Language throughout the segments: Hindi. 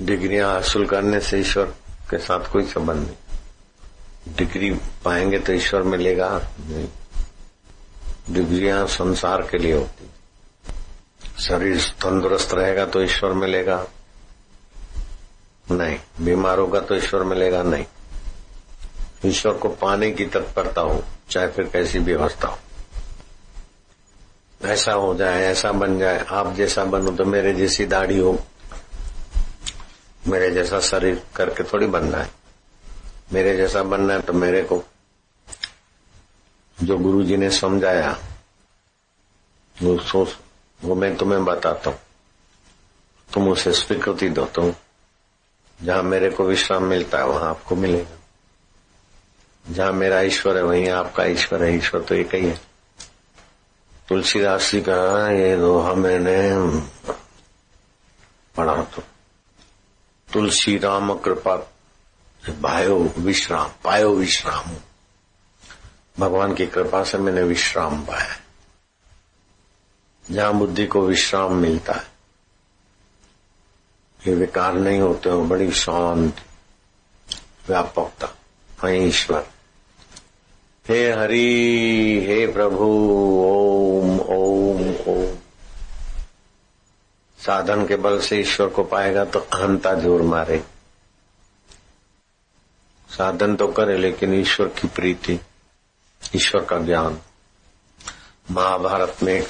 डिग्रियाँ हासिल करने से ईश्वर के साथ कोई संबंध नहीं। डिग्री पाएँगे तो ईश्वर मिलेगा, नहीं। डिग्रियाँ संसार के लिए होती शरीर तंदुरुस्त रहेगा तो ईश्वर मिलेगा, नहीं। बीमार होगा तो ईश्वर मिलेगा, नहीं। ईश्वर को पाने की तत्परता हो, चाहे फिर कैसी व्यवस्था हो। ऐसा हो जाए, ऐसा बन जाए, आप जैसा बनो तो मेरे जैसी दाढ़ी हो मेरे जैसा शरीर करके थोड़ी बनना है। मेरे जैसा बनना है तो मेरे को जो गुरु जी ने समझाया, वो सोच, वो मैं तुम्हें बताता हूँ। तुम उसे स्वीकृति दो तुम जहाँ मेरे को विश्राम मिलता है, वहाँ आपको मिलेगा। जहाँ मेरा ईश्वर है, वहीं आपका ईश्वर है। ईश्वर तो एक ही है। तुलसीदास जी का, ये दोहा मैंने पढ़ा तो तुलसी राम कृपा, भायो विश्राम, पायो विश्राम। भगवान की कृपा से मैंने विश्राम पाया। जहाँ बुद्धि को विश्राम मिलता है, ये विकार नहीं होते हो, बड़ी शांत, व्यापकता वहीं ईश्वर हे हरि, हे प्रभु, ओम ओम ओम। साधन के बल से ईश्वर को पाएगा तो अहंता ज़ोर मारे। साधन तो करे, लेकिन ईश्वर की प्रीति, ईश्वर का ज्ञान। महाभारत में एक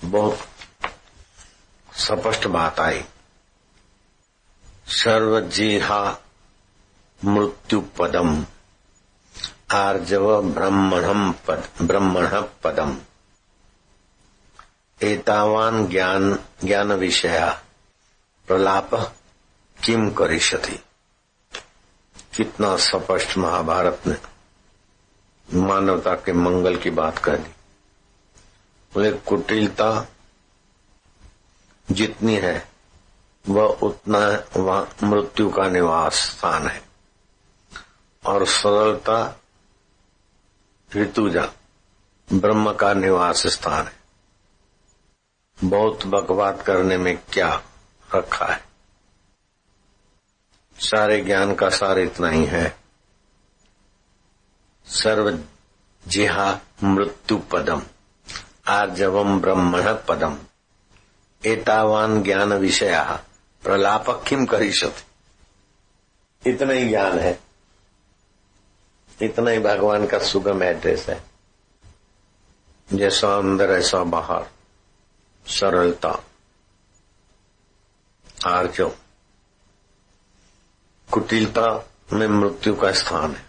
बहुत स्पष्ट बात आई। सर्वजिहा मृत्यु पदम आर्जव ब्रह्मण पद, ब्रह्मण पदम। एतावान ज्ञान ज्ञान विषया प्रलाप किम करिष्यति? कितना स्पष्ट महाभारत ने मानवता के मंगल की बात कह दी। बोले कुटिलता जितनी है, वह उतना वह मृत्यु का निवास स्थान है। और सरलता, ऋतुजा ब्रह्म का निवास स्थान है। बहुत बकवाद करने में क्या रखा है? सारे ज्ञान का सार इतना ही है। सर्व जिहा मृत्यु पदम, आर्जवम ब्रह्मण पदम। एतावान ज्ञान विषया प्रलाप किम करिष्यति? इतना ही ज्ञान है। इतना ही भगवान का सुगम एड्रेस है। जैसा अंदर, ऐसा बाहर। सरलता आर्जो कुटिलता में मृत्यु का स्थान है।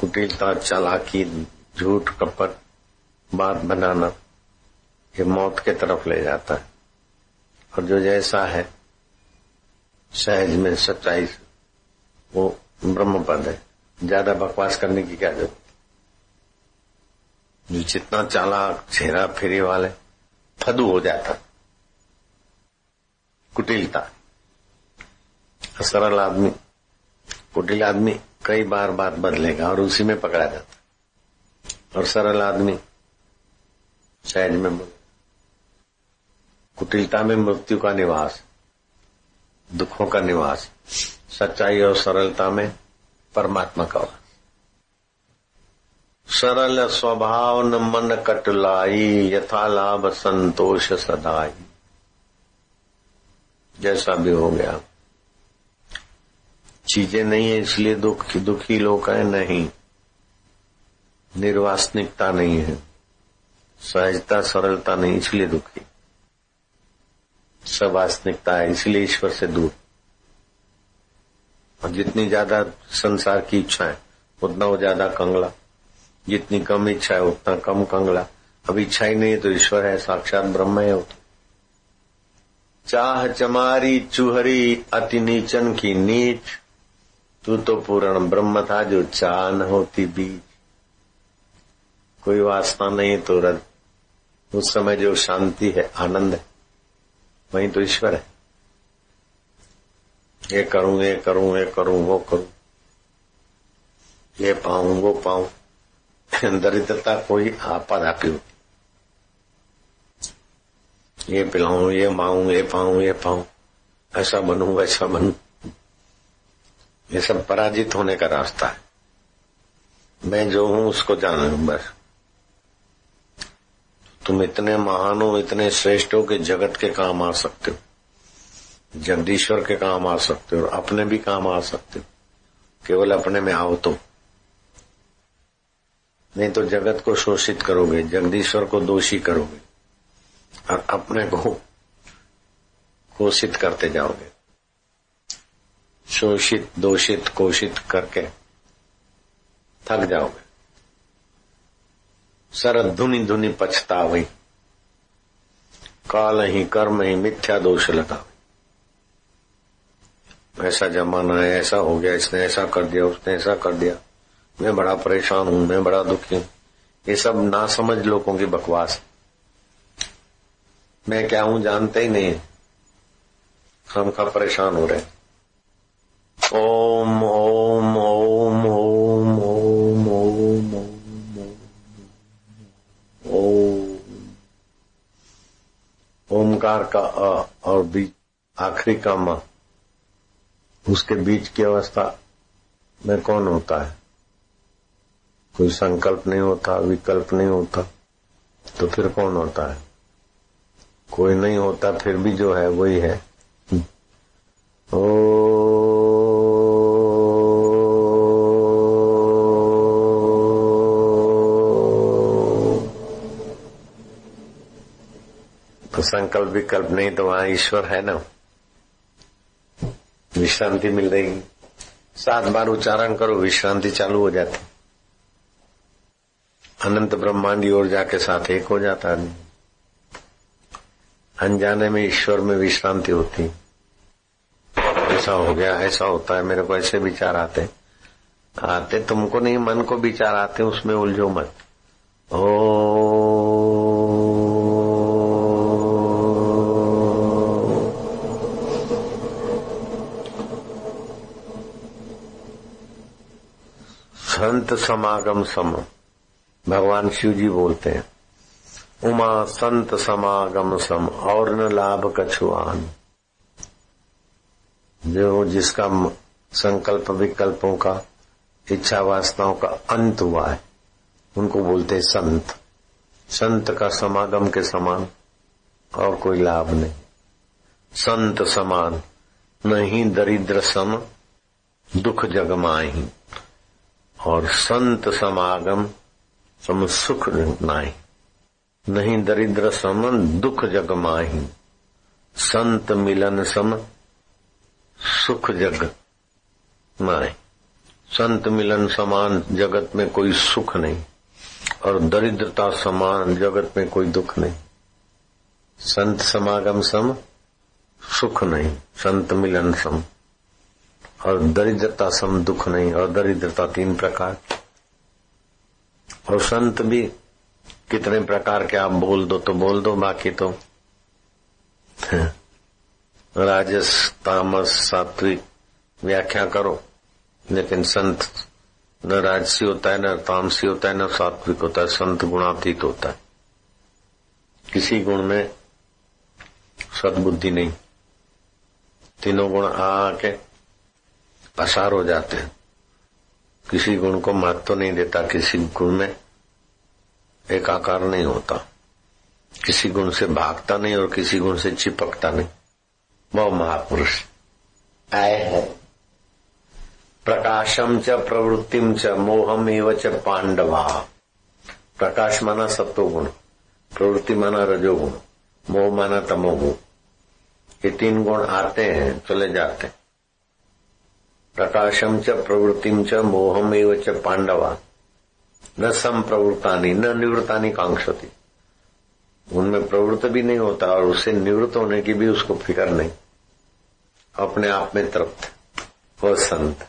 कुटिलता, चालाकी, झूठ, कपट, बात बनाना, ये मौत के तरफ़ ले जाता है। और जो जैसा है, सहज में सच्चाई वो ब्रह्म पद है। ज़्यादा बकवास करने की क्या ज़रूरत? जो जितना चालाक छेरा फेरी वाले फदू हो जाता। कुटिलता। सरल आदमी। कुटिल आदमी कई बार बात बदलेगा और उसी में पकड़ा जाता। और सरल आदमी सहज में कुटिलता में मृत्यु का निवास, दुखों का निवास, सच्चाई और सरलता में परमात्मा का सरल स्वभाव न मन कटलाई, यथा लाभ संतोष सदाई। जैसा भी हो गया। चीज़ें नहीं है, इसलिए दुख, दुखी लोग है, नहीं। निर्वासनिकता नहीं है। सहजता, सरलता नहीं, इसलिए दुखी। सवासनिकता है, इसलिए ईश्वर से दूर। और जितनी ज़्यादा संसार की इच्छा है उतना वो ज़्यादा कंगला। जितनी कम इच्छा है, उतना कम कंगला। अब इच्छा ही नहीं है तो ईश्वर है, साक्षात ब्रह्म है तो। चाह चमारी चूहरी अति नीचन की नीच। तू तो पूर्ण ब्रह्म था जो चाह न होती बीज। कोई वासना नहीं तो रद उस समय जो शांति है, आनंद है, वही तो ईश्वर है। ये करूँ ये करूँ ये करूँ, वो करूँ। ये पाऊँ, वो पाऊँ। दरिद्रता कोई आपाधापी होती ये पिलाऊं, ये माऊं, ये पाऊँ ये पाऊँ, ऐसा बनू, वैसा बनू। ये सब पराजित होने का रास्ता है। मैं जो हूँ, उसको जान बस। तुम इतने महान हो, इतने श्रेष्ठ हो कि जगत के काम आ सकते हो। जगदीश्वर के काम आ सकते हो और अपने भी काम आ सकते हो। केवल अपने में आओ तो नहीं तो जगत को शोषित करोगे, जगदीश्वर को दोषी करोगे और अपने को कोषित करते जाओगे। शोषित, दोषित कोषित करके थक जाओगे। सरद धुनी धुनी पछतावी, काल ही कर्म ही मिथ्या दोष लगा ऐसा जमाना है, ऐसा हो गया, इसने ऐसा कर दिया, उसने ऐसा कर दिया। मैं बड़ा परेशान हूँ, मैं बड़ा दुखी हूँ। ये सब ना समझ लोगों की बकवास मैं क्या हूँ जानते ही नहीं हम का परेशान हो रहे ओम ओम ओम ओम ओम ओम ओम ओम। ओमकार का अ और बीच आखिरी का म। उसके बीच की अवस्था में कौन होता है? कोई संकल्प नहीं होता, विकल्प नहीं होता तो फिर कौन होता है? कोई नहीं होता, फिर भी जो है वही है। ओ। तो संकल्प, विकल्प नहीं तो वहाँ ईश्वर है ना? विश्रांति मिल रही। सात बार उच्चारण करो, विश्रांति चालू हो जाती। अनंत ब्रह्मांडी ऊर्जा के साथ एक हो जाता आदमी अनजाने में ईश्वर में विश्रांति होती। ऐसा हो गया, ऐसा होता है, मेरे को ऐसे विचार आते। आते तुमको नहीं, मन को विचार आते, उसमें उलझो मत। ओ। संत समागम सम। भगवान शिव जी बोलते हैं, उमा संत समागम सम, और न लाभ कछुआन जो जिसका संकल्प विकल्पों का, इच्छा वासनाओं का अंत हुआ है, उनको बोलते हैं संत। संत का समागम के समान, और कोई लाभ नहीं। संत समान नहीं दरिद्र सम, दुख जगमाही। और संत समागम सम सुख नाई नहीं दरिद्र सम दुख जग माही। संत मिलन सम सुख जग माए संत मिलन समान, जगत में कोई सुख नहीं। और दरिद्रता समान, जगत में कोई दुख नहीं। संत समागम सम, सुख नहीं। संत मिलन सम। और दरिद्रता सम, दुख नहीं। और दरिद्रता तीन प्रकार। और संत भी कितने प्रकार के आप बोल दो तो बोल दो, बाकी तो। राजस, तामस, सात्विक व्याख्या करो, लेकिन संत न राजसी होता है, न तामसी होता है, न सात्विक होता है, संत गुणातीत होता है। किसी गुण में सदबुद्धि नहीं। तीनों गुण आके पसार हो जाते हैं। किसी गुण को महत्व तो नहीं देता, किसी गुण में एकाकार नहीं होता। किसी गुण से भागता नहीं और किसी गुण से चिपकता नहीं। वह महापुरुष आए है। प्रकाशम च, प्रवृत्तिम च, मोहम एव च, पांडवा। प्रकाश माना सत्वगुण प्रवृत्ति माना रजोगुण, मोह माना तमोगुण। ये तीन गुण आते हैं, चले जाते हैं। प्रकाशम च प्रवृत्तिम च मोहम एव च पांडवा न सम न निवृत्तानी कांक्षती उनमें प्रवृत्त भी नहीं होता और उससे निवृत्त होने की भी उसको फ़िक्र नहीं। अपने आप में तृप्त वह संत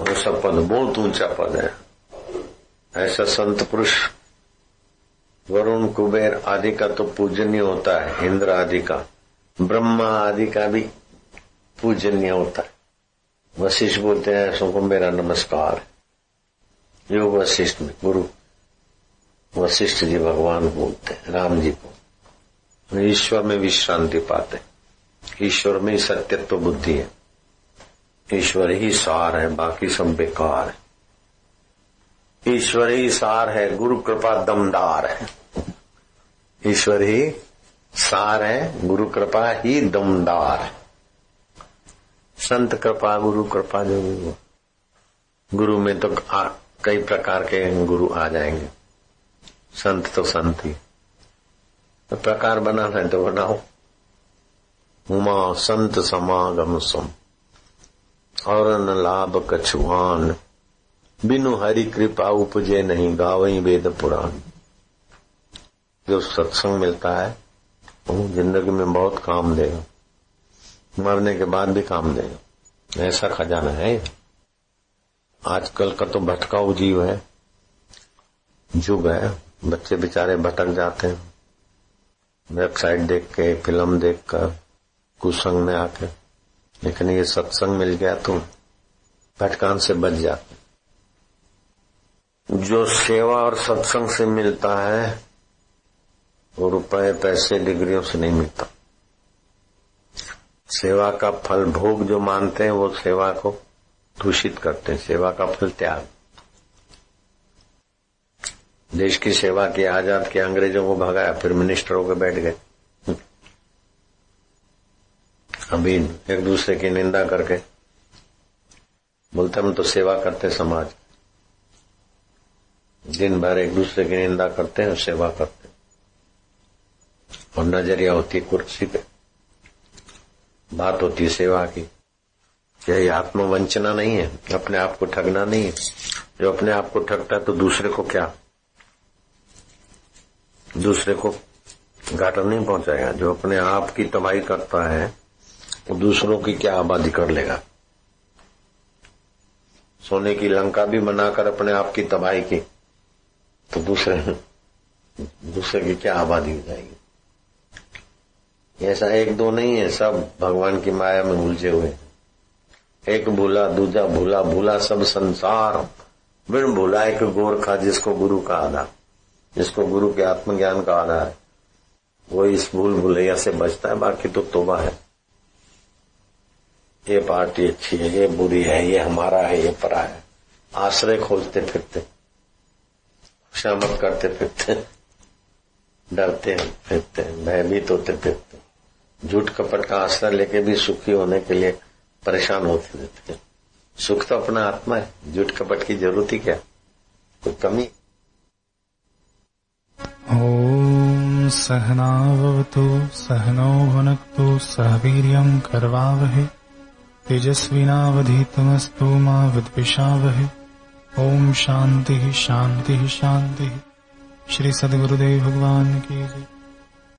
वो सब पद, बहुत ऊँचा पद है। ऐसा संत पुरुष, वरुण, कुबेर आदि का तो पूजनीय होता है, इंद्र आदि का। ब्रह्मा आदि का भी पूजनीय होता है। वशिष्ठ बोलते हैं ऐसों को मेरा नमस्कार। योग वशिष्ठ में गुरु, वशिष्ठ जी भगवान बोलते हैं, राम जी को। ईश्वर में विश्रांति पाते ईश्वर में ही सत्यत्व बुद्धि है। ईश्वर ही सार है, बाकी सब बेकार है। ईश्वर ही सार है, गुरु कृपा दमदार है। ईश्वर ही सार है, गुरु कृपा ही दमदार है। संत कृपा, गुरु कृपा जो भी हो। गुरु में तो कई प्रकार के गुरु आ जाएँगे। संत तो संत ही। तो प्रकार बनाना है तो बनाओ। उमा संत समागम सम। और न लाभ कछुआन। बिनु हरि कृपा उपजे नहीं गावई वेद पुराण। जो सत्संग मिलता है, वो ज़िंदगी में बहुत काम देगा। मरने के बाद भी काम देगा ऐसा खजाना है आजकल का तो भटकाऊ जीव है। जुग है। बच्चे बेचारे भटक जाते हैं। वेबसाइट देख के फ़िल्म देख कर कुसंग में आके। लेकिन ये सत्संग मिल गया तो भटकान से बच जाते जो सेवा और सत्संग से मिलता है, वो रुपए, पैसे, डिग्रियों से नहीं मिलता। सेवा का फल भोग जो मानते हैं, वो सेवा को दूषित करते हैं। सेवा का फल त्याग। देश की सेवा की, आज़ाद के, अंग्रेज़ों को भगाया, फिर मिनिस्टर होकर बैठ गए। अभी एक दूसरे की निंदा करके बोलते, हम तो सेवा करते समाज। दिन भर एक दूसरे की निंदा करते हैं और सेवा करते हैं। और नज़रिया होती कुर्सी पे। बात होती है सेवा की। यही आत्मवंचना नहीं है, अपने आप को ठगना नहीं है। जो अपने आप को ठगता है तो दूसरे को क्या? दूसरे को घाटा नहीं पहुंचाएगा। जो अपने आप की तबाही करता है, वो दूसरों की क्या आबादी कर लेगा? सोने की लंका भी बनाकर अपने आप की तबाही की तो दूसरे दूसरे की क्या आबादी हो जाएगी? ऐसा एक दो नहीं है, सब भगवान की माया में उलझे हुए। एक भूला, दूजा भूला भूला सब संसार। बिन भूला एक गोरखा जिसको गुरु का आधा जिसको गुरु के आत्मज्ञान का आधा है वो इस भूल भूलैया से बचता है, बाकी तो तोबा है। ये पार्टी अच्छी है, ये बुरी है, ये हमारा है, ये परा है। आश्रय खोजते फिरते क्षमत करते फिरते, डरते फिरते, भयभीत होते फिरते। झूठ कपट का आश्रय लेके भी सुखी होने के लिए परेशान होते रहते हैं सुख तो अपना आत्मा है, झूठ कपट की ज़रूरत ही क्या? कोई कमी? ॐ सहनावतु, सहनौ भुनक्तु सह वीर्यम् कर्वावहे। तेजस्विनावधीतमस्तु मा विद्विषावहे। ॐ शांति शांति शान्तिः। श्री सदगुरुदेव भगवान की जय।